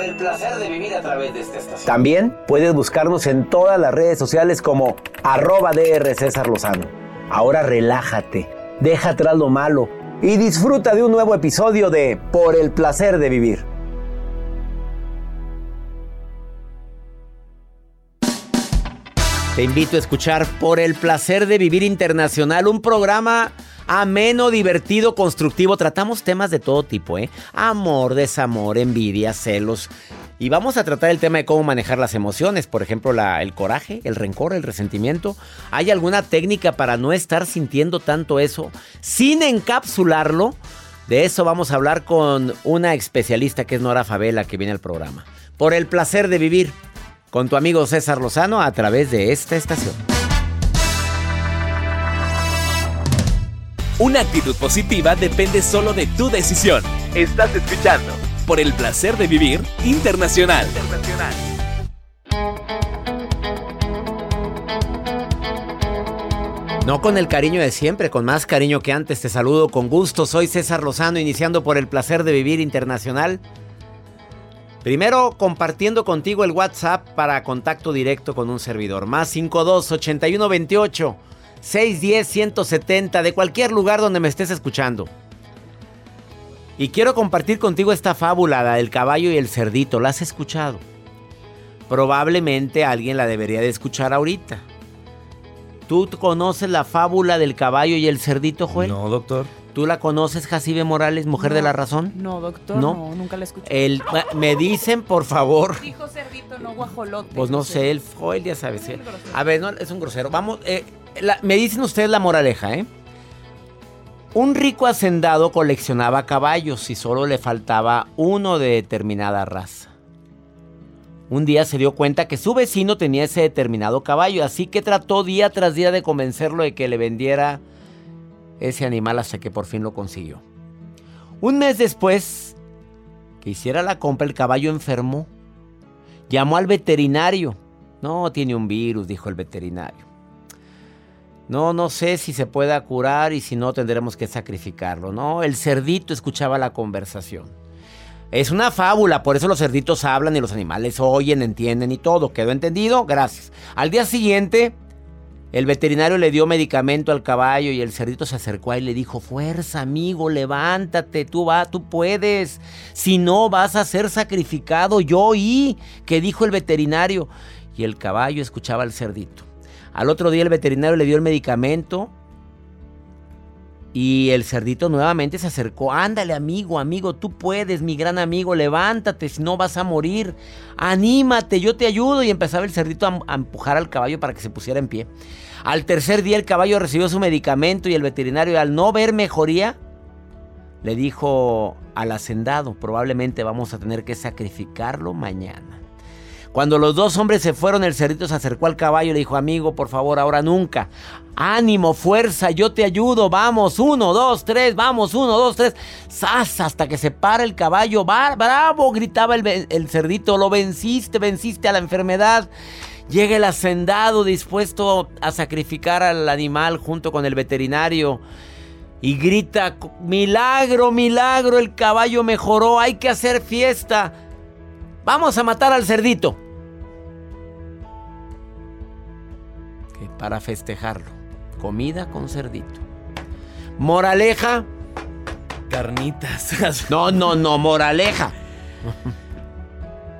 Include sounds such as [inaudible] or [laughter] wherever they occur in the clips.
Por el placer de vivir a través de esta estación. También puedes buscarnos en todas las redes sociales como arroba DR César Lozano. Ahora relájate, deja atrás lo malo y disfruta de un nuevo episodio de Por el placer de vivir. Te invito a escuchar Por el placer de vivir internacional, un programa ameno, divertido, constructivo. Tratamos temas de todo tipo, ¿eh? Amor, desamor, envidia, celos. Y vamos a tratar el tema de cómo manejar las emociones, por ejemplo, el coraje, el rencor, el resentimiento. ¿Hay alguna técnica para no estar sintiendo tanto eso sin encapsularlo? De eso vamos a hablar con una especialista que es Nora Favela, que viene al programa. Por el placer de vivir con tu amigo César Lozano a través de esta estación. Una actitud positiva depende solo de tu decisión. Estás escuchando por el placer de vivir internacional. No con el cariño de siempre, con más cariño que antes. Te saludo con gusto. Soy César Lozano, iniciando por el placer de vivir internacional. Primero, compartiendo contigo el WhatsApp para contacto directo con un servidor. Más 52 81 28 610 170 de cualquier lugar donde me estés escuchando. Y quiero compartir contigo esta fábula, la del caballo y el cerdito. ¿La has escuchado? Probablemente alguien la debería de escuchar ahorita. ¿Tú conoces la fábula del caballo y el cerdito, Joel? No, doctor. ¿Tú la conoces, Jacibe Morales, mujer de la razón? No, doctor, ¿No? no, nunca la escuché. El, me dicen, por favor. Dijo cerdito, no guajolote. Pues no sé, el Joel ya sabes. A ver, no, es un grosero. Vamos, eh, me dicen ustedes la moraleja, ¿eh? Un rico hacendado coleccionaba caballos y solo le faltaba uno de determinada raza. Un día se dio cuenta que su vecino tenía ese determinado caballo, así que trató día tras día de convencerlo de que le vendiera ese animal hasta que por fin lo consiguió. Un mes después que hiciera la compra, el caballo enfermó. Llamó al veterinario. No, tiene un virus, dijo el veterinario. No, no sé si se pueda curar y si no tendremos que sacrificarlo. No, el cerdito escuchaba la conversación. Es una fábula, por eso los cerditos hablan y los animales oyen, entienden y todo. ¿Quedó entendido? Gracias. Al día siguiente, el veterinario le dio medicamento al caballo y el cerdito se acercó y le dijo, fuerza amigo, levántate, tú vas, tú puedes. Si no, vas a ser sacrificado. Yo oí que dijo el veterinario. Y el caballo escuchaba al cerdito. Al otro día el veterinario le dio el medicamento Y el cerdito nuevamente se acercó. Ándale, amigo, amigo, tú puedes, mi gran amigo, levántate, si no vas a morir. Anímate, yo te ayudo. Y empezaba el cerdito a, empujar al caballo para que se pusiera en pie. Al tercer día el caballo recibió su medicamento y el veterinario, al no ver mejoría, le dijo al hacendado, probablemente vamos a tener que sacrificarlo mañana. Cuando los dos hombres se fueron, el cerdito se acercó al caballo y le dijo, amigo, por favor, ahora nunca. Ánimo, fuerza, yo te ayudo, vamos, uno, dos, tres, vamos, uno, dos, tres. ¡Sas! Hasta que se para el caballo. ¡Va- ¡Bravo! gritaba el, el cerdito, lo venciste, venciste a la enfermedad. Llega el hacendado dispuesto a sacrificar al animal junto con el veterinario. Y grita, milagro, milagro, el caballo mejoró, hay que hacer fiesta. Vamos a matar al cerdito. Que para festejarlo. Comida con cerdito. Moraleja. Carnitas. [laughs] No, no, no, moraleja.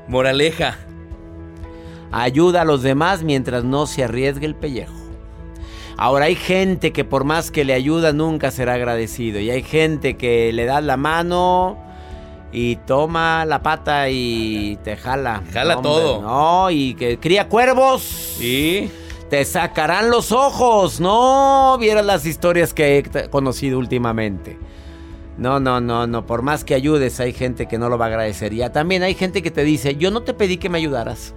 Moraleja. Ayuda a los demás mientras no se arriesgue el pellejo. Ahora hay gente que por más que le ayuda nunca será agradecido. Y hay gente que le das la mano y toma la pata y te jala. Jala hombre, todo. No, y que cría cuervos. Y Te sacarán los ojos. No vieras las historias que he conocido últimamente. No, no, no, no. Por más que ayudes, hay gente que no lo va a agradecer. Y también hay gente que te dice, yo no te pedí que me ayudaras.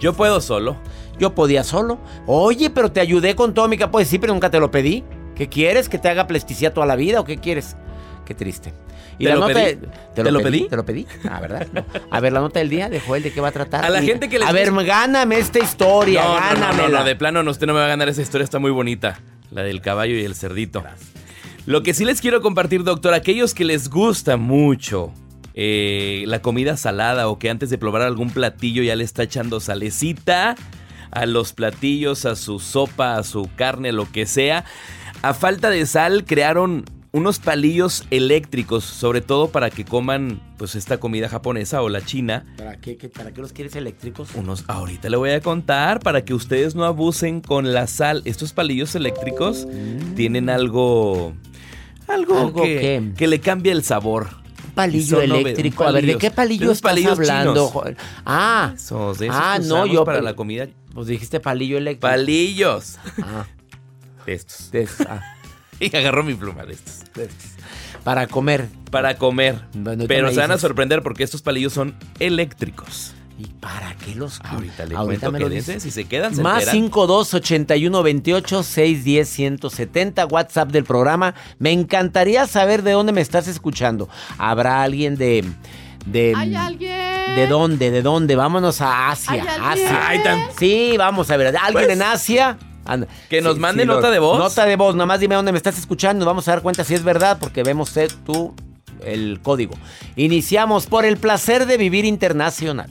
yo puedo solo. Yo podía solo. Oye, pero te ayudé con todo mi capo. Pues sí, pero nunca te lo pedí. ¿Qué quieres? ¿Que te haga plesticia toda la vida o qué quieres? Qué triste. ¿Te lo pedí? ¿Te, ¿Te lo pedí? ¿Te lo pedí? Ah, ¿verdad? No. A ver, la nota del día de Joel, ¿de qué va a tratar? A la Y- gente que les A ver, gáname esta historia, No, no, no, no, no, de plano no, usted no me va a ganar esa historia, está muy bonita. La del caballo y el cerdito. Lo que sí les quiero compartir, doctor, aquellos que les gusta mucho eh, la comida salada o que antes de probar algún platillo ya le está echando salecita a los platillos, a su sopa, a su carne, lo que sea. A falta de sal crearon unos palillos eléctricos, sobre todo para que coman pues esta comida japonesa o la china. ¿Para qué, qué- ¿Para qué los quieres eléctricos? Unos, ahorita le voy a contar para que ustedes no abusen con la sal. Estos palillos eléctricos tienen algo. Algo, Mm. ¿Algo que, que le cambia el sabor. Palillo eléctrico. A ver, ¿de qué palillo estás palillos hablando, chinos. Ah, Esos, esos ah, no, yo para la comida. Pues dijiste palillo eléctrico. Palillos. Ah, De estos. de- ah, [laughs] Y agarró mi pluma de estos. para comer. Para comer. Bueno, ¿y qué Pero se van a sorprender porque estos palillos son eléctricos. ¿Y para qué los Ahorita le Ahorita cuento me que lo dice, dices. si se quedan, se Más enteran. 52 81 28 610 170 WhatsApp del programa. Me encantaría saber de dónde me estás escuchando. ¿Habrá alguien de de ¿Hay alguien? ¿De dónde? ¿De dónde? Vámonos a Asia. ¿Hay? Asia. Ay, tan- Sí, vamos a ver. ¿Alguien Pues, en Asia? Anda. que nos mande nota de voz. Nota de voz. Nada más dime dónde me estás escuchando. Vamos a dar cuenta si es verdad porque vemos tú el código. Iniciamos por el placer de vivir internacional.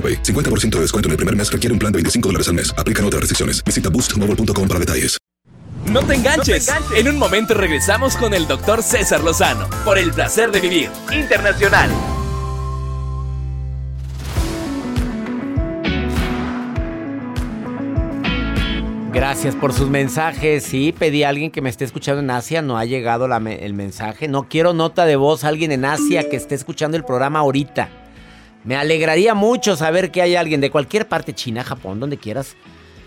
AroPay. 50% de descuento en el primer mes requiere un plan de 25 dólares al mes. Aplican otras restricciones. Visita boostmobile.com para detalles. No te enganches. En un momento regresamos con el doctor César Lozano por el placer de vivir internacional. Gracias por sus mensajes. Sí, pedí a alguien que me esté escuchando en Asia. No ha llegado la me- el mensaje. No quiero nota de voz. Alguien en Asia que esté escuchando el programa ahorita. Me alegraría mucho saber que hay alguien de cualquier parte, China, Japón, donde quieras.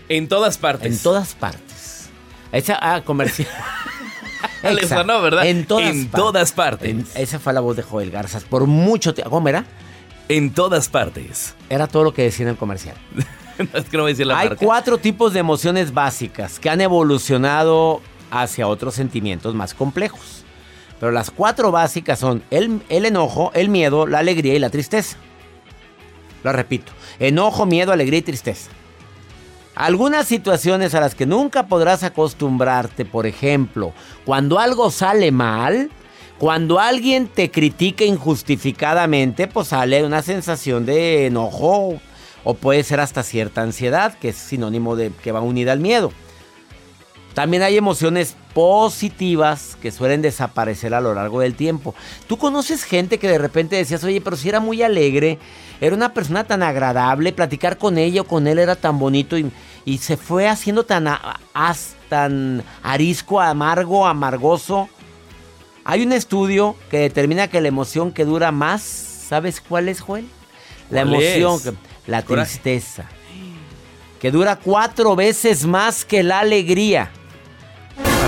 En todas partes. En todas partes. Esa, ah, comercial. [laughs] Exacto. sonó, ¿verdad? En todas En partes. todas partes. En- esa fue la voz de Joel Garzas. Por mucho tiempo. ¿Cómo era? En todas partes. Era todo lo que decía en el comercial. [laughs] es que no voy a decir la Hay marca. cuatro tipos de emociones básicas que han evolucionado hacia otros sentimientos más complejos. Pero las cuatro básicas son el, el enojo, el miedo, la alegría y la tristeza. Lo repito. Enojo, miedo, alegría y tristeza. Algunas situaciones a las que nunca podrás acostumbrarte, por ejemplo, cuando algo sale mal, cuando alguien te critica injustificadamente, pues sale una sensación de enojo o puede ser hasta cierta ansiedad, que es sinónimo de que va unida al miedo. También hay emociones positivas que suelen desaparecer a lo largo del tiempo. Tú conoces gente que de repente decías, oye, pero si era muy alegre, era una persona tan agradable, platicar con ella o con él era tan bonito y, y se fue haciendo tan, as- tan arisco, amargo, amargoso. Hay un estudio que determina que la emoción que dura más, ¿sabes cuál es, Joel? La ¿Cuál emoción, que- la tristeza, que dura cuatro veces más que la alegría.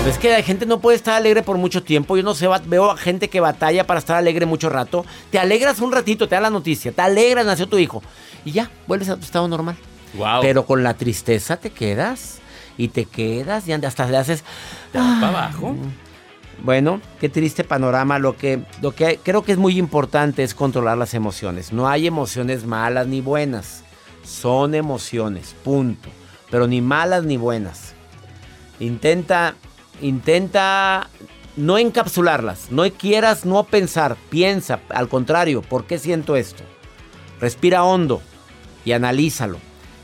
¿Sabes que la gente no puede estar alegre por mucho tiempo? Yo no sé, veo a gente que batalla para estar alegre mucho rato. Te alegras un ratito, te da la noticia, te alegras, nació tu hijo. Y ya, vuelves a tu estado normal. Wow. Pero con la tristeza te quedas. Y te quedas y hasta le haces... para abajo. Bueno, qué triste panorama. Lo que, lo que creo que es muy importante es controlar las emociones. No hay emociones malas ni buenas. Son emociones, punto. Pero ni malas ni buenas. Intenta, intenta no encapsularlas. No quieras no pensar. Piensa, al contrario, ¿por qué siento esto? Respira hondo y analízalo.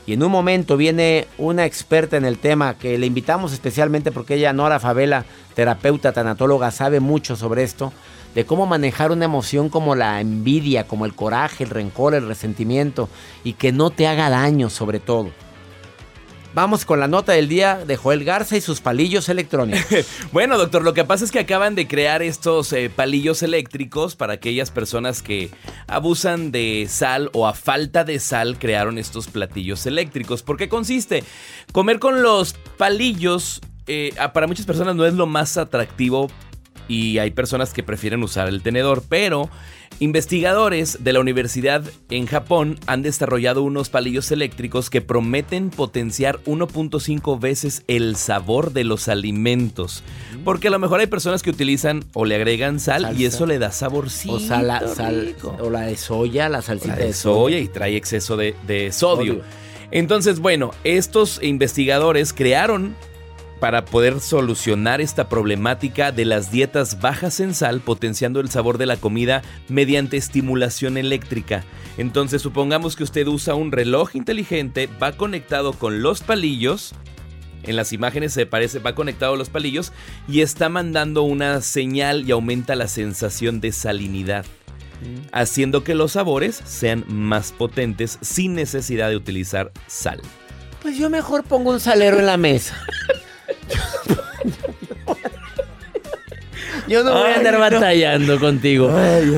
Y en un momento viene una experta en el tema que le invitamos especialmente porque ella, Nora Favela, terapeuta, tanatóloga, sabe mucho sobre esto, de cómo manejar una emoción como la envidia, como el coraje, el rencor, el resentimiento y que no te haga daño sobre todo. Vamos con la nota del día de Joel Garza y sus palillos electrónicos. [laughs] Bueno, doctor, lo que pasa es que acaban de crear estos eh, palillos eléctricos para aquellas personas que abusan de sal o a falta de sal crearon estos platillos eléctricos. ¿Por qué consiste? Comer con los palillos eh, para muchas personas no es lo más atractivo y hay personas que prefieren usar el tenedor, pero investigadores de la universidad en Japón han desarrollado unos palillos eléctricos que prometen potenciar 1.5 veces el sabor de los alimentos. Porque a lo mejor hay personas que utilizan o le agregan sal y eso le da saborcito. O, sal, sal- o la de soya, la salsita La de soya y trae exceso de, de sodio. Sodio. Entonces, bueno, estos investigadores crearon para poder solucionar esta problemática de las dietas bajas en sal, potenciando el sabor de la comida mediante estimulación eléctrica. Entonces, supongamos que usted usa un reloj inteligente, va conectado con los palillos. En las imágenes se parece, va conectado a los palillos y está mandando una señal y aumenta la sensación de salinidad haciendo que los sabores sean más potentes sin necesidad de utilizar sal. Pues yo mejor pongo un salero en la mesa. [laughs] Yo no voy a andar no. batallando contigo.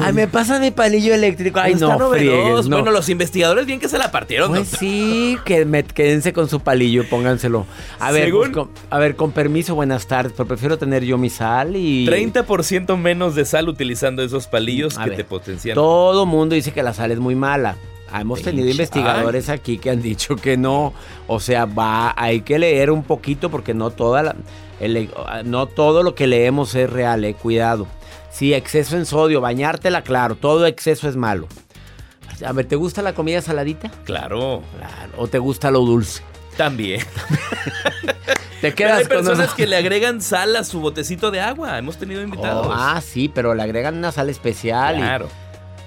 Ay, me pasa mi palillo eléctrico. Ay, Está no, friegues, no. Bueno, los investigadores bien que se la partieron. Pues doctor. sí, que me, quédense con su palillo, pónganselo. A ver, Según- pues, con, a ver, con permiso, buenas tardes, pero prefiero tener yo mi sal y... 30% menos de sal utilizando esos palillos A que ver, te potencian. Todo mundo dice que la sal es muy mala. Ah, Hemos tenido investigadores aquí que han dicho que no. O sea, va, hay que leer un poquito porque no toda la- el- no todo lo que leemos es real, eh, cuidado. Sí, exceso en sodio, bañártela, claro, todo exceso es malo. A ver, ¿te gusta la comida saladita? Claro, Claro. ¿O te gusta lo dulce? también. [laughs] Te Pero quedas hay con personas que le agregan sal a su botecito de agua. Hemos tenido invitados. Oh, ah, sí, pero le agregan una sal especial. y claro.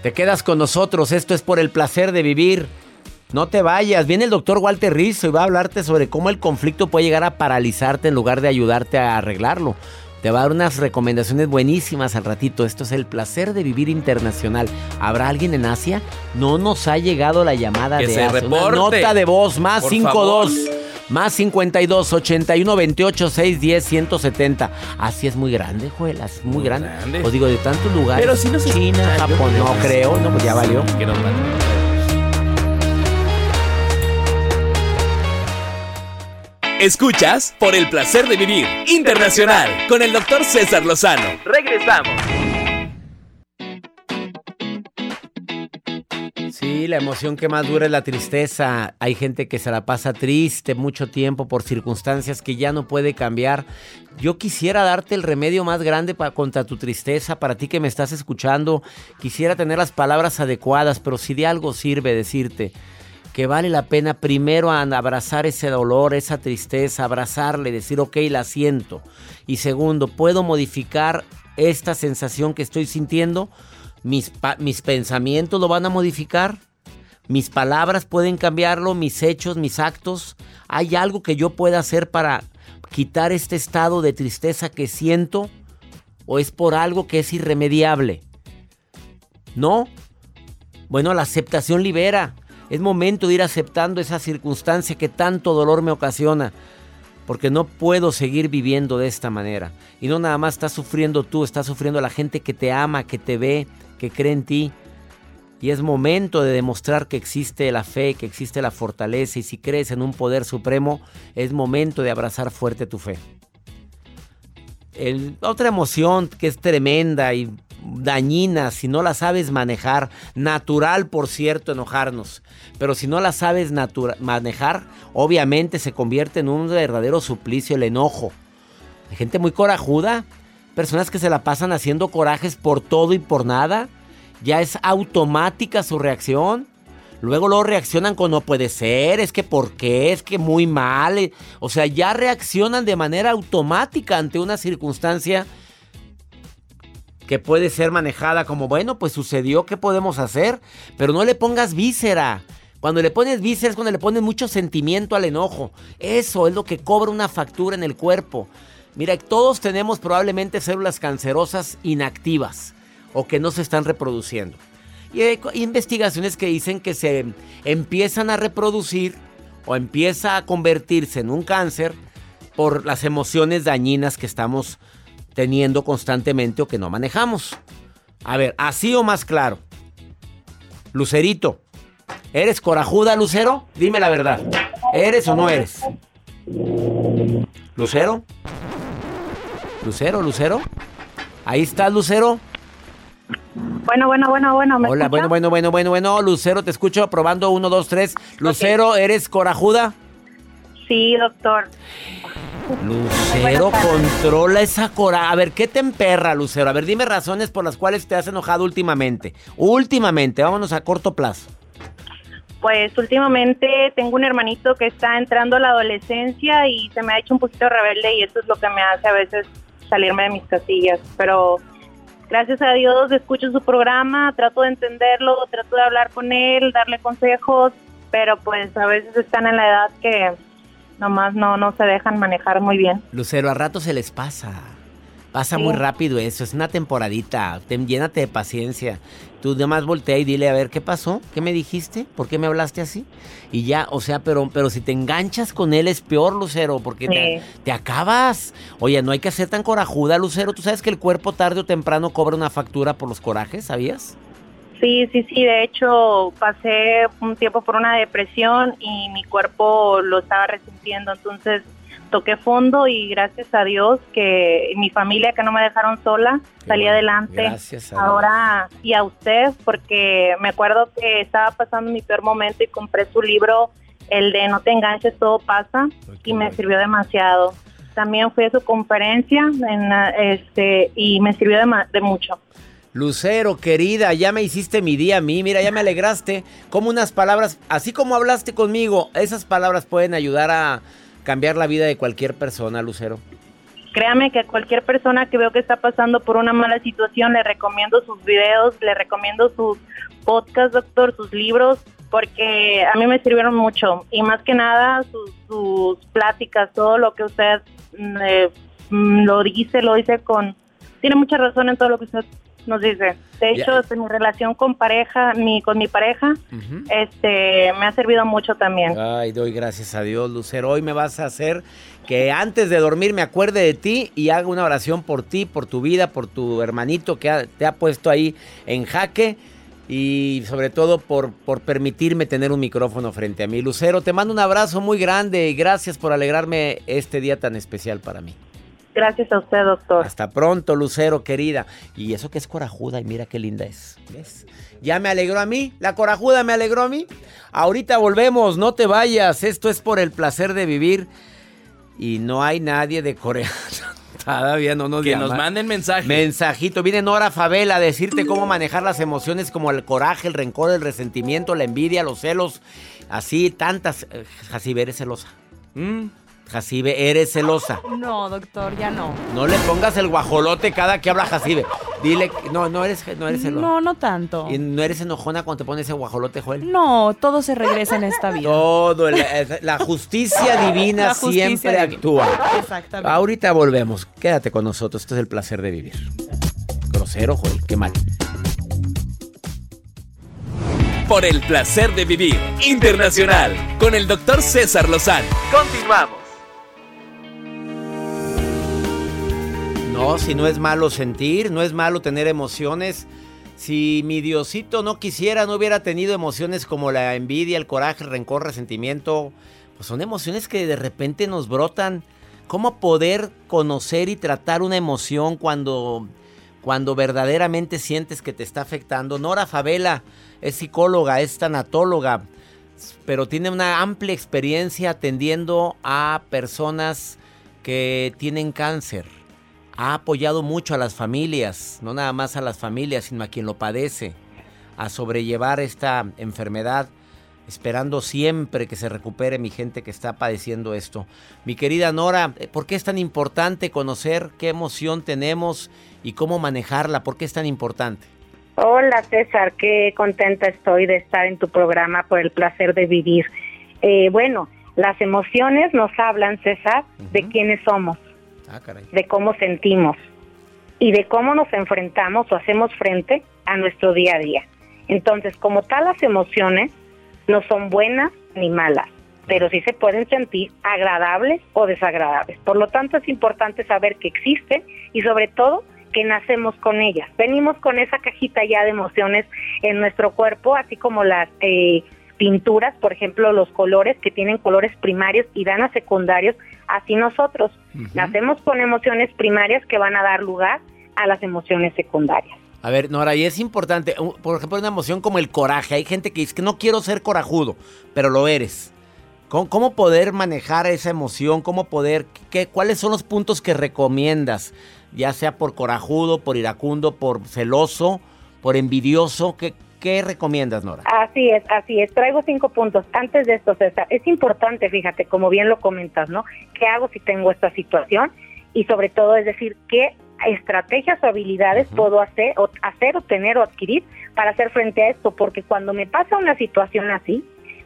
te quedas con nosotros. Esto es por el placer de vivir. No te vayas. Viene el doctor Walter Rizzo y va a hablarte sobre cómo el conflicto puede llegar a paralizarte en lugar de ayudarte a arreglarlo. Te va a dar unas recomendaciones buenísimas al ratito. Esto es el placer de vivir internacional. ¿Habrá alguien en Asia? No nos ha llegado la llamada Que de se Asia. Una nota de voz más Por 52 favor. más 52 81 28 610 170. Así es muy grande, Joel. Es muy, grande. grande. Os digo, de tantos lugares. Pero si no se China, Japón. No creo. No, pues ya valió. Que nos Escuchas por el placer de vivir internacional con el doctor César Lozano. Regresamos. Sí, la emoción que más dura es la tristeza. Hay gente que se la pasa triste mucho tiempo por circunstancias que ya no puede cambiar. Yo quisiera darte el remedio más grande para contra tu tristeza, para ti que me estás escuchando. Quisiera tener las palabras adecuadas, pero si de algo sirve decirte que vale la pena primero abrazar ese dolor, esa tristeza, abrazarle, decir, ok, la siento. Y segundo, ¿puedo modificar esta sensación que estoy sintiendo? ¿Mis, mis pensamientos lo van a modificar? ¿Mis palabras pueden cambiarlo? ¿Mis hechos, mis actos? ¿Hay algo que yo pueda hacer para quitar este estado de tristeza que siento? ¿O es por algo que es irremediable? ¿No? Bueno, la aceptación libera. Es momento de ir aceptando esa circunstancia que tanto dolor me ocasiona. Porque no puedo seguir viviendo de esta manera. Y no nada más estás sufriendo tú, está sufriendo la gente que te ama, que te ve, que cree en ti. Y es momento de demostrar que existe la fe, que existe la fortaleza. Y si crees en un poder supremo, es momento de abrazar fuerte tu fe. Otra emoción que es tremenda y dañina si no la sabes manejar, natural por cierto enojarnos, pero si no la sabes manejar, obviamente se convierte en un verdadero suplicio el enojo. Hay gente muy corajuda, personas que se la pasan haciendo corajes por todo y por nada, ya es automática su reacción. Luego luego reaccionan con no puede ser, es que por qué, es que muy mal. eh, O sea, ya reaccionan de manera automática ante una circunstancia que puede ser manejada como, bueno, pues sucedió, ¿qué podemos hacer? Pero no le pongas víscera. Cuando le pones víscera es cuando le pones mucho sentimiento al enojo. Eso es lo que cobra una factura en el cuerpo. Mira, todos tenemos probablemente células cancerosas inactivas o que no se están reproduciendo. Y hay investigaciones que dicen que se empiezan a reproducir o empieza a convertirse en un cáncer por las emociones dañinas que estamos teniendo constantemente o que no manejamos. A ver, así o más claro. Lucerito, ¿eres corajuda, Lucero? Dime la verdad. ¿Eres o no eres? ¿Lucero? ¿Lucero, Lucero? Ahí está, Lucero. Bueno, bueno, bueno, bueno. ¿me Hola, escucha? bueno, bueno, bueno, bueno, bueno. Lucero, te escucho probando uno, dos, tres. Lucero, ¿eres corajuda? Sí, doctor. Lucero, controla esa cora. A ver, ¿qué te emperra, Lucero? A ver, dime razones por las cuales te has enojado últimamente. Últimamente, vámonos a corto plazo. Pues últimamente tengo un hermanito que está entrando a la adolescencia y se me ha hecho un poquito rebelde y eso es lo que me hace a veces salirme de mis casillas. Pero gracias a Dios escucho su programa, trato de entenderlo, trato de hablar con él, darle consejos, pero pues a veces están en la edad que nomás no, no se dejan manejar muy bien. Lucero, a rato se les pasa. Pasa Sí. muy rápido eso, es una temporadita. Ten- llénate de paciencia. Tú demás voltea y dile, a ver, ¿qué pasó? ¿Qué me dijiste? ¿Por qué me hablaste así? Y ya, o sea, pero, pero si te enganchas con él es peor, Lucero, porque te, te acabas. Oye, no hay que ser tan corajuda, Lucero. ¿Tú sabes que el cuerpo tarde o temprano cobra una factura por los corajes? ¿Sabías? Sí, sí, sí, de hecho pasé un tiempo por una depresión y mi cuerpo lo estaba resintiendo, entonces toqué fondo y gracias a Dios que mi familia que no me dejaron sola, salí bueno, adelante. gracias a Dios. Ahora y a usted porque me acuerdo que estaba pasando mi peor momento y compré su libro, el de No te enganches, todo pasa y me sirvió demasiado. También fui a su conferencia en, este y me sirvió de, de mucho. Lucero, querida, ya me hiciste mi día a mí, mira, ya me alegraste. Como unas palabras, así como hablaste conmigo, esas palabras pueden ayudar a cambiar la vida de cualquier persona, Lucero. Créame que a cualquier persona que veo que está pasando por una mala situación le recomiendo sus videos, le recomiendo sus podcasts, doctor, sus libros, porque a mí me sirvieron mucho y más que nada sus, pláticas, todo lo que usted mm, eh, mm, lo dice, lo dice con... Tiene mucha razón en todo lo que usted nos dice. De hecho, este, mi relación con pareja, mi, con mi pareja, este, me ha servido mucho también. Ay, doy gracias a Dios, Lucero. Hoy me vas a hacer que antes de dormir me acuerde de ti y haga una oración por ti, por tu vida, por tu hermanito que ha- te ha puesto ahí en jaque y sobre todo por, por permitirme tener un micrófono frente a mí. Lucero, te mando un abrazo muy grande y gracias por alegrarme este día tan especial para mí. Gracias a usted, doctor. Hasta pronto, Lucero, querida. Y eso que es corajuda y mira qué linda es. ¿Ves? Ya me alegró a mí. La corajuda me alegró a mí. Ahorita volvemos, no te vayas. Esto es por el placer de vivir. Y no hay nadie de Corea. [laughs] Todavía no nos Que llama. nos manden mensaje. Mensajito. Viene Nora Favela a decirte cómo manejar las emociones como el coraje, el rencor, el resentimiento, la envidia, los celos. Así, tantas. Eh, Jacibe, eres celosa. Mm. Jacibe, eres celosa. No, doctor, ya no. No le pongas el guajolote cada que habla Jacibe. Dile, que- no, no eres, no eres celosa. No, no tanto. ¿Y no eres enojona cuando te pones ese guajolote, Joel? No, todo se regresa en esta vida. Todo, la justicia divina La justicia siempre divina. actúa. Exactamente. Ahorita volvemos. Quédate con nosotros. Esto es el placer de vivir. Grosero, Joel, qué mal. Por el placer de vivir internacional con el doctor César Lozano. Continuamos. No, si no es malo sentir, no es malo tener emociones. Si mi Diosito no quisiera, no hubiera tenido emociones como la envidia, el coraje, el rencor, resentimiento, pues son emociones que de repente nos brotan. ¿Cómo poder conocer y tratar una emoción cuando, cuando verdaderamente sientes que te está afectando? Nora Favela es psicóloga, es tanatóloga, pero tiene una amplia experiencia atendiendo a personas que tienen cáncer. Ha apoyado mucho a las familias, no nada más a las familias, sino a quien lo padece, a sobrellevar esta enfermedad, esperando siempre que se recupere mi gente que está padeciendo esto. Mi querida Nora, eh, ¿por qué es tan importante conocer qué emoción tenemos y cómo manejarla? ¿Por qué es tan importante? Hola César, qué contenta estoy de estar en tu programa por el placer de vivir. Eh, bueno, las emociones nos hablan, César, de quiénes somos, Ah, de cómo sentimos y de cómo nos enfrentamos o hacemos frente a nuestro día a día. Entonces, como tal, las emociones no son buenas ni malas, pero sí se pueden sentir agradables o desagradables. Por lo tanto, es importante saber que existen y sobre todo que nacemos con ellas. Venimos con esa cajita ya de emociones en nuestro cuerpo, así como las eh, pinturas, por ejemplo, los colores que tienen colores primarios y dan a secundarios, así nosotros nacemos con emociones primarias que van a dar lugar a las emociones secundarias. A ver, Nora, y es importante, por ejemplo, una emoción como el coraje. Hay gente que dice que no quiero ser corajudo, pero lo eres. ¿Cómo, cómo poder manejar esa emoción? ¿Cómo poder, qué, cuáles son los puntos que recomiendas? Ya sea por corajudo, por iracundo, por celoso, por envidioso. ¿Qué, qué recomiendas, Nora? Así es, así es. Traigo cinco puntos. Antes de esto, César, es importante, fíjate, como bien lo comentas, ¿no? ¿Qué hago si tengo esta situación? Y sobre todo, es decir, ¿qué estrategias o habilidades puedo hacer o, hacer o tener o adquirir para hacer frente a esto? Porque cuando me pasa una situación así,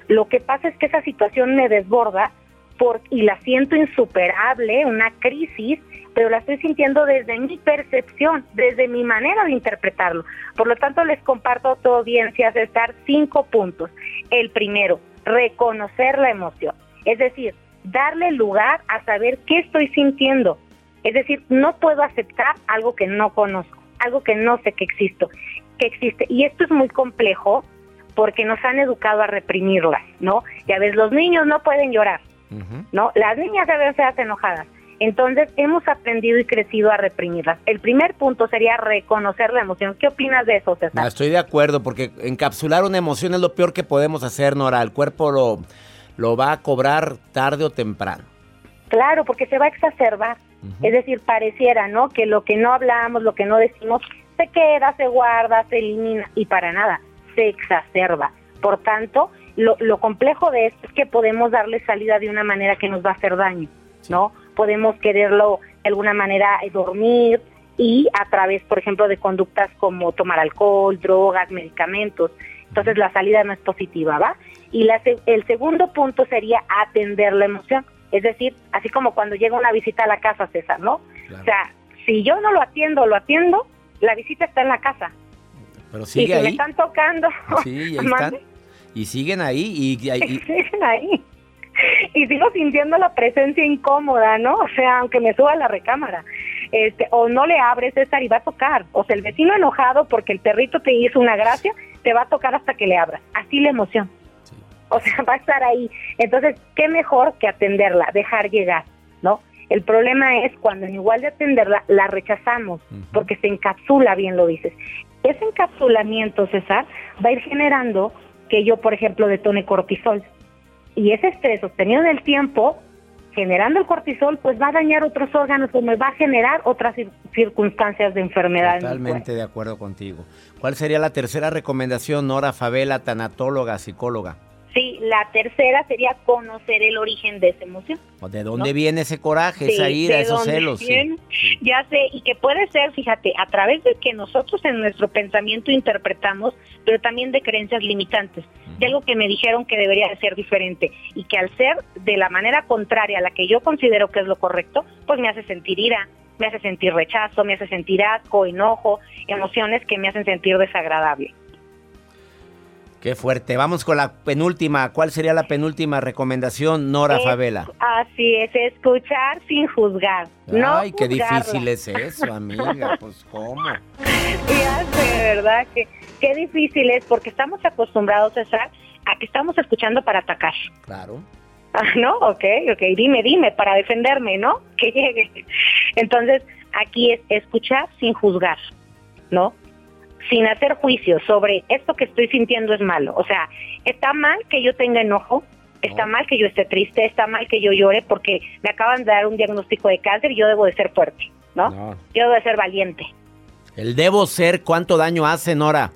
lo que pasa es que esa situación me desborda por, y la siento insuperable, una crisis, pero la estoy sintiendo desde mi percepción, desde mi manera de interpretarlo. Por lo tanto, les comparto a tu audiencia, César, cinco puntos. El primero, reconocer la emoción, es decir, darle lugar a saber qué estoy sintiendo. Es decir, no puedo aceptar algo que no conozco, algo que no sé que existo, que existe. Y esto es muy complejo porque nos han educado a reprimirlas, ¿no? Ya ves, los niños no pueden llorar, ¿no? Las niñas deben ser enojadas. Entonces, hemos aprendido y crecido a reprimirlas. El primer punto sería reconocer la emoción. ¿Qué opinas de eso, César? No, estoy de acuerdo, porque encapsular una emoción es lo peor que podemos hacer, Nora. El cuerpo lo, lo va a cobrar tarde o temprano. Claro, porque se va a exacerbar. Es decir, pareciera, ¿no? Que lo que no hablamos, lo que no decimos, se queda, se guarda, se elimina y para nada, se exacerba. Por tanto, lo, lo complejo de esto es que podemos darle salida de una manera que nos va a hacer daño, ¿no? Podemos quererlo de alguna manera eh, dormir y a través, por ejemplo, de conductas como tomar alcohol, drogas, medicamentos. Entonces la salida no es positiva, ¿va? Y la el segundo punto sería atender la emoción. Es decir, así como cuando llega una visita a la casa, César, ¿no? O sea, si yo no lo atiendo, lo atiendo, la visita está en la casa. Pero y sigue si me ahí. están tocando, Sí, y ahí [laughs] están. Y siguen ahí. Y, y- y- [laughs] siguen ahí. Y sigo sintiendo la presencia incómoda, ¿no? O sea, aunque me suba a la recámara. Este, o no le abres, César, y va a tocar. O sea, el vecino enojado porque el perrito te hizo una gracia, te va a tocar hasta que le abras. Así la emoción. O sea, [laughs] va a estar ahí. Entonces, ¿qué mejor que atenderla, dejar llegar, ¿no? El problema es cuando en igual de atenderla, la rechazamos, porque se encapsula, bien lo dices. Ese encapsulamiento, César, va a ir generando que yo, por ejemplo, detone cortisol. Y ese estrés sostenido en el tiempo, generando el cortisol, pues va a dañar otros órganos o me va a generar otras cir- circunstancias de enfermedad. en. Totalmente de acuerdo contigo. ¿Cuál sería la tercera recomendación, Nora Favela, tanatóloga, psicóloga? Sí, la tercera sería conocer el origen de esa emoción. ¿O ¿De dónde ¿No? viene ese coraje, esa ira, ¿de esos celos? Sí. Ya sé, y que puede ser, fíjate, a través de que nosotros en nuestro pensamiento interpretamos, pero también de creencias limitantes, de algo que me dijeron que debería de ser diferente y que al ser de la manera contraria a la que yo considero que es lo correcto, pues me hace sentir ira, me hace sentir rechazo, me hace sentir asco, enojo, emociones que me hacen sentir desagradable. Qué fuerte. Vamos con la penúltima. ¿Cuál sería la penúltima recomendación, Nora Es- Favela? Así es, escuchar sin juzgar. no Ay, qué juzgarla. difícil es eso, amiga. Pues, ¿cómo? [laughs] Ya sé, ¿verdad? Que, qué difícil es porque estamos acostumbrados, César, a que estamos escuchando para atacar. Claro. [laughs] Ah, ¿No? Ok, ok, dime, dime, para defenderme, ¿no? [laughs] Que llegue. Entonces, aquí es escuchar sin juzgar, ¿no? Sin hacer juicios sobre esto que estoy sintiendo es malo. O sea, está mal que yo tenga enojo, está mal que yo esté triste, está mal que yo llore porque me acaban de dar un diagnóstico de cáncer y yo debo de ser fuerte, ¿no? No. Yo debo de ser valiente. El debo ser, ¿cuánto daño hace, Nora?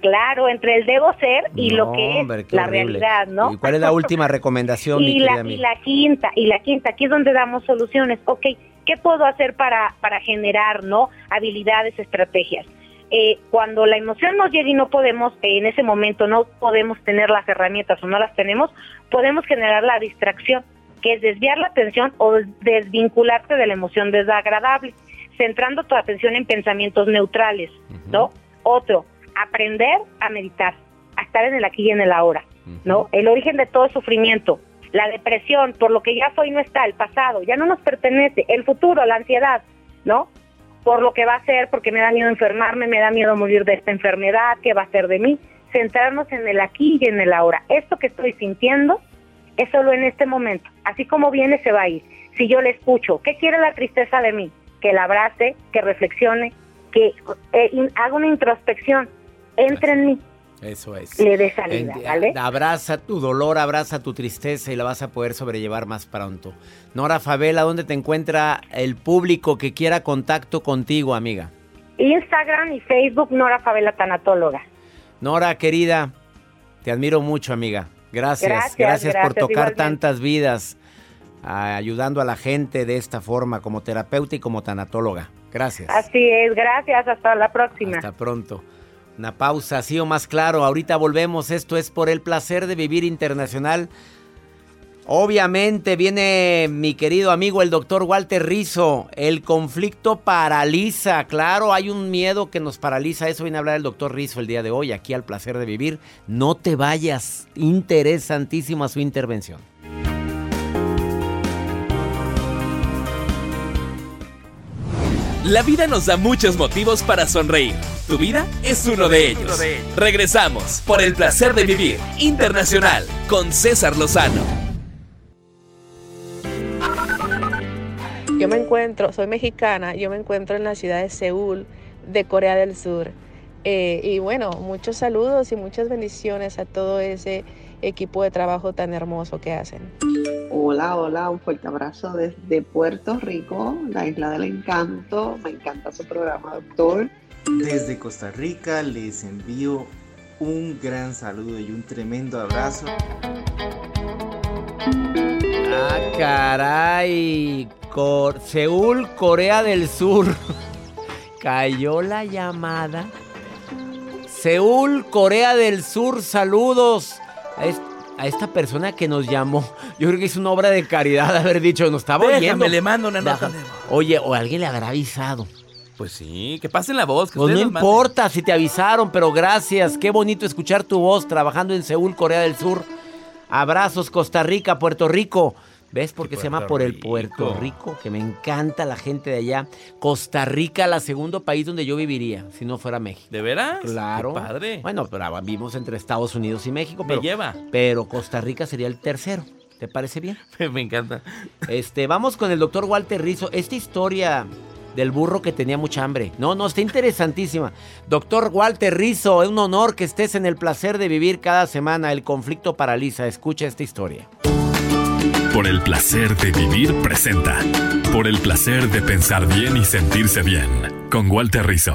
Claro, entre el debo ser y No, lo que hombre, es la horrible. realidad, ¿no? ¿Y cuál es la última recomendación, [laughs] y la, y la quinta, y la quinta, aquí es donde damos soluciones. Ok, ¿qué puedo hacer para, para generar, no? Habilidades, estrategias. Eh, cuando la emoción nos llega y no podemos, eh, en ese momento no podemos tener las herramientas o no las tenemos, podemos generar la distracción, que es desviar la atención o des- desvincularte de la emoción desagradable, centrando tu atención en pensamientos neutrales, ¿no? Otro, aprender a meditar, a estar en el aquí y en el ahora, ¿no? El origen de todo sufrimiento, la depresión, por lo que ya fue y no está, el pasado, ya no nos pertenece, el futuro, la ansiedad, ¿no? Por lo que va a ser, porque me da miedo enfermarme, me da miedo morir de esta enfermedad, ¿qué va a ser de mí? Centrarnos en el aquí y en el ahora. Esto que estoy sintiendo es solo en este momento. Así como viene, se va a ir. Si yo le escucho, ¿qué quiere la tristeza de mí? Que la abrace, que reflexione, que eh, haga una introspección, entre en mí, Eso es. le dé salida, ¿vale? Abraza tu dolor, abraza tu tristeza y la vas a poder sobrellevar más pronto. Nora Favela, ¿dónde te encuentra el público que quiera contacto contigo, amiga? Instagram y Facebook, Nora Favela Tanatóloga. Nora, querida, te admiro mucho, amiga. Gracias, Gracias, gracias, por tocar igualmente. tantas vidas, ah, ayudando a la gente de esta forma, como terapeuta y como tanatóloga. Gracias. Así es, gracias, hasta la próxima. Hasta pronto. Una pausa, así o más claro. Ahorita volvemos. Esto es por el placer de vivir internacional. Obviamente viene mi querido amigo el doctor Walter Rizo. El conflicto paraliza. Claro, hay un miedo que nos paraliza. Eso viene a hablar el doctor Rizo el día de hoy, aquí al placer de vivir. No te vayas. Interesantísima su intervención. La vida nos da muchos motivos para sonreír. Tu vida es uno de ellos. Regresamos por el placer de vivir internacional con César Lozano. Yo me encuentro, soy mexicana, yo me encuentro en la ciudad de Seúl, de Corea del Sur. Eh, y bueno, muchos saludos y muchas bendiciones a todo ese equipo de trabajo tan hermoso que hacen. Hola, hola, un fuerte abrazo desde Puerto Rico, la isla del encanto. Me encanta su programa, doctor. Desde Costa Rica les envío un gran saludo y un tremendo abrazo. Ah, caray. Cor- Seúl, Corea del Sur. [laughs] Cayó la llamada. Seúl, Corea del Sur, saludos. A, a esta persona que nos llamó, yo creo que es una obra de caridad haber dicho, nos estaba Déjame, oyendo. le mando una nota. Oye, o alguien le habrá avisado. Pues sí, que pasen la voz. Que Pues no manden. importa si te avisaron, pero gracias. Qué bonito escuchar tu voz trabajando en Seúl, Corea del Sur. Abrazos, Costa Rica, Puerto Rico. ¿Ves por qué se llama por el. Puerto Rico? Que me encanta la gente de allá. Costa Rica, la segundo país donde yo viviría, si no fuera México. ¿De veras? Claro. Qué padre. Bueno, pero vivimos entre Estados Unidos y México. Me Pero, lleva. Pero Costa Rica sería el tercero. ¿Te parece bien? [laughs] Me encanta. Este, vamos con el doctor Walter Rizzo. Esta historia del burro que tenía mucha hambre. No, no, está interesantísima. Doctor Walter Rizzo, es un honor que estés en el placer de vivir cada semana. El conflicto paraliza. Escucha esta historia. Por el placer de vivir presenta. Por el placer de pensar bien y sentirse bien. Con Walter Rizzo.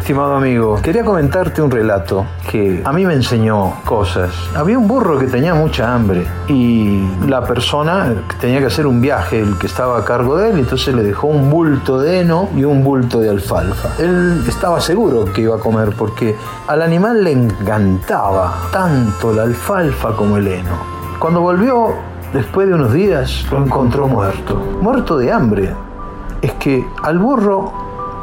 Estimado amigo, quería comentarte un relato que a mí me enseñó cosas. Había un burro que tenía mucha hambre y la persona tenía que hacer un viaje, el que estaba a cargo de él, entonces le dejó un bulto de heno y un bulto de alfalfa. Él estaba seguro que iba a comer porque al animal le encantaba tanto la alfalfa como el heno. Cuando volvió, después de unos días, lo encontró muerto. Muerto de hambre. Es que al burro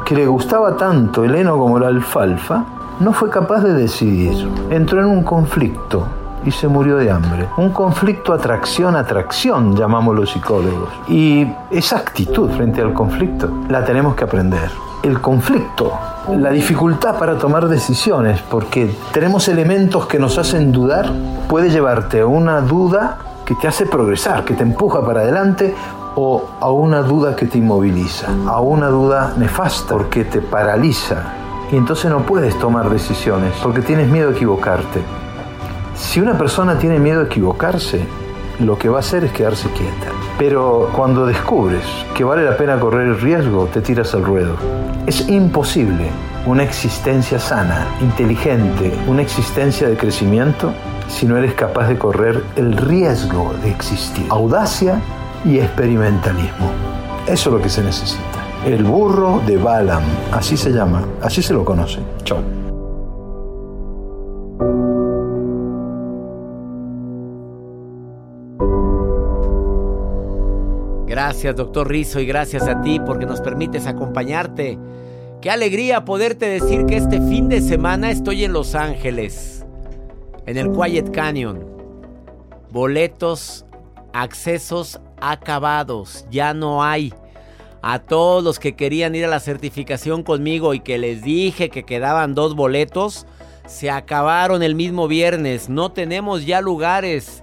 que le gustaba tanto el heno como la alfalfa, no fue capaz de decidir. Entró en un conflicto y se murió de hambre. Un conflicto atracción-atracción, llamamos los psicólogos. Y esa actitud frente al conflicto la tenemos que aprender. El conflicto, la dificultad para tomar decisiones, porque tenemos elementos que nos hacen dudar, puede llevarte a una duda que te hace progresar, que te empuja para adelante o a una duda que te inmoviliza, a una duda nefasta porque te paraliza y entonces no puedes tomar decisiones porque tienes miedo a equivocarte. Si una persona tiene miedo a equivocarse, lo que va a hacer es quedarse quieta. Pero cuando descubres que vale la pena correr el riesgo, te tiras al ruedo. Es imposible una existencia sana, inteligente, una existencia de crecimiento si no eres capaz de correr el riesgo de existir. Audacia y experimentalismo. Eso es lo que se necesita. El burro de Balaam, así se llama, así se lo conoce. Chao. Gracias, doctor Rizzo, y gracias a ti porque nos permites acompañarte. Qué alegría poderte decir que este fin de semana estoy en Los Ángeles, en el Quiet Canyon. Boletos, accesos acabados, ya no hay. A todos los que querían ir a la certificación conmigo y que les dije que quedaban dos boletos, se acabaron el mismo viernes. No tenemos ya lugares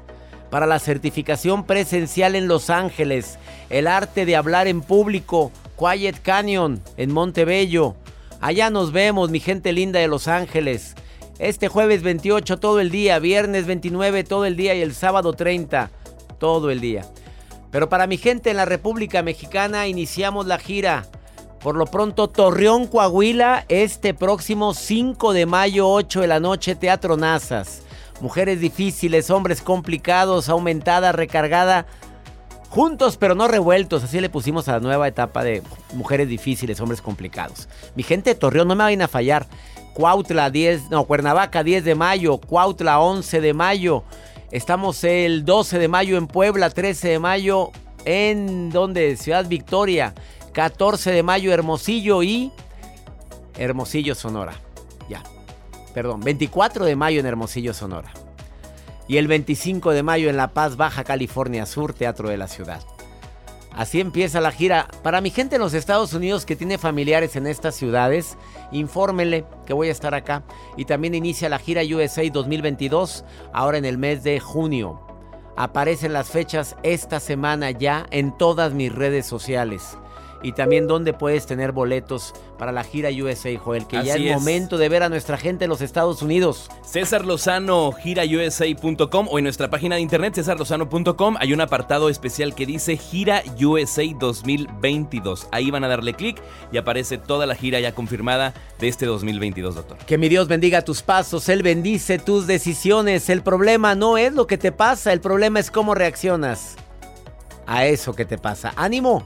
para la certificación presencial en Los Ángeles. El arte de hablar en público, Quiet Canyon, en Montebello. Allá nos vemos, mi gente linda de Los Ángeles. Este jueves 28 todo el día, viernes 29 todo el día y el sábado 30 todo el día. Pero para mi gente en la República Mexicana iniciamos la gira. Por lo pronto, Torreón, Coahuila, este próximo 5 de mayo, 8 de la noche, Teatro Nazas. Mujeres difíciles, hombres complicados, aumentada, recargada. Juntos pero no revueltos, así le pusimos a la nueva etapa de mujeres difíciles, hombres complicados. Mi gente de Torreón, no me vayan a fallar. Cuautla 10, no, Cuernavaca 10 de mayo, Cuautla 11 de mayo. Estamos el 12 de mayo en Puebla, 13 de mayo en donde Ciudad Victoria, 14 de mayo Hermosillo y Hermosillo Sonora. Perdón, 24 de mayo en Hermosillo Sonora. Y el 25 de mayo en La Paz, Baja California Sur, Teatro de la Ciudad. Así empieza la gira. Para mi gente en los Estados Unidos que tiene familiares en estas ciudades, infórmenle que voy a estar acá. Y también inicia la gira USA 2022, ahora en el mes de junio. Aparecen las fechas esta semana ya en todas mis redes sociales. Y también donde puedes tener boletos para la gira USA, Joel, que ya es. momento de ver a nuestra gente en los Estados Unidos. César Lozano, girausa.com o en nuestra página de internet cesarlozano.com hay un apartado especial que dice Gira USA 2022. Ahí van a darle clic y aparece toda la gira ya confirmada de este 2022, doctor. Que mi Dios bendiga tus pasos, Él bendice tus decisiones. El problema no es lo que te pasa, el problema es cómo reaccionas a eso que te pasa. Ánimo,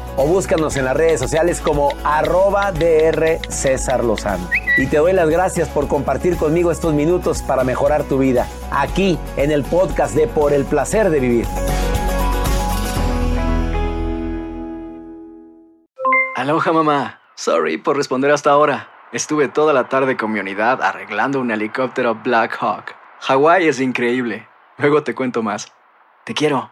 o búscanos en las redes sociales como arroba DR César Lozano. Y te doy las gracias por compartir conmigo estos minutos para mejorar tu vida, aquí en el podcast de Por el Placer de Vivir. Aloha mamá. Sorry por responder hasta ahora. Estuve toda la tarde con mi unidad arreglando un helicóptero Black Hawk. Hawái es increíble. Luego te cuento más. Te quiero.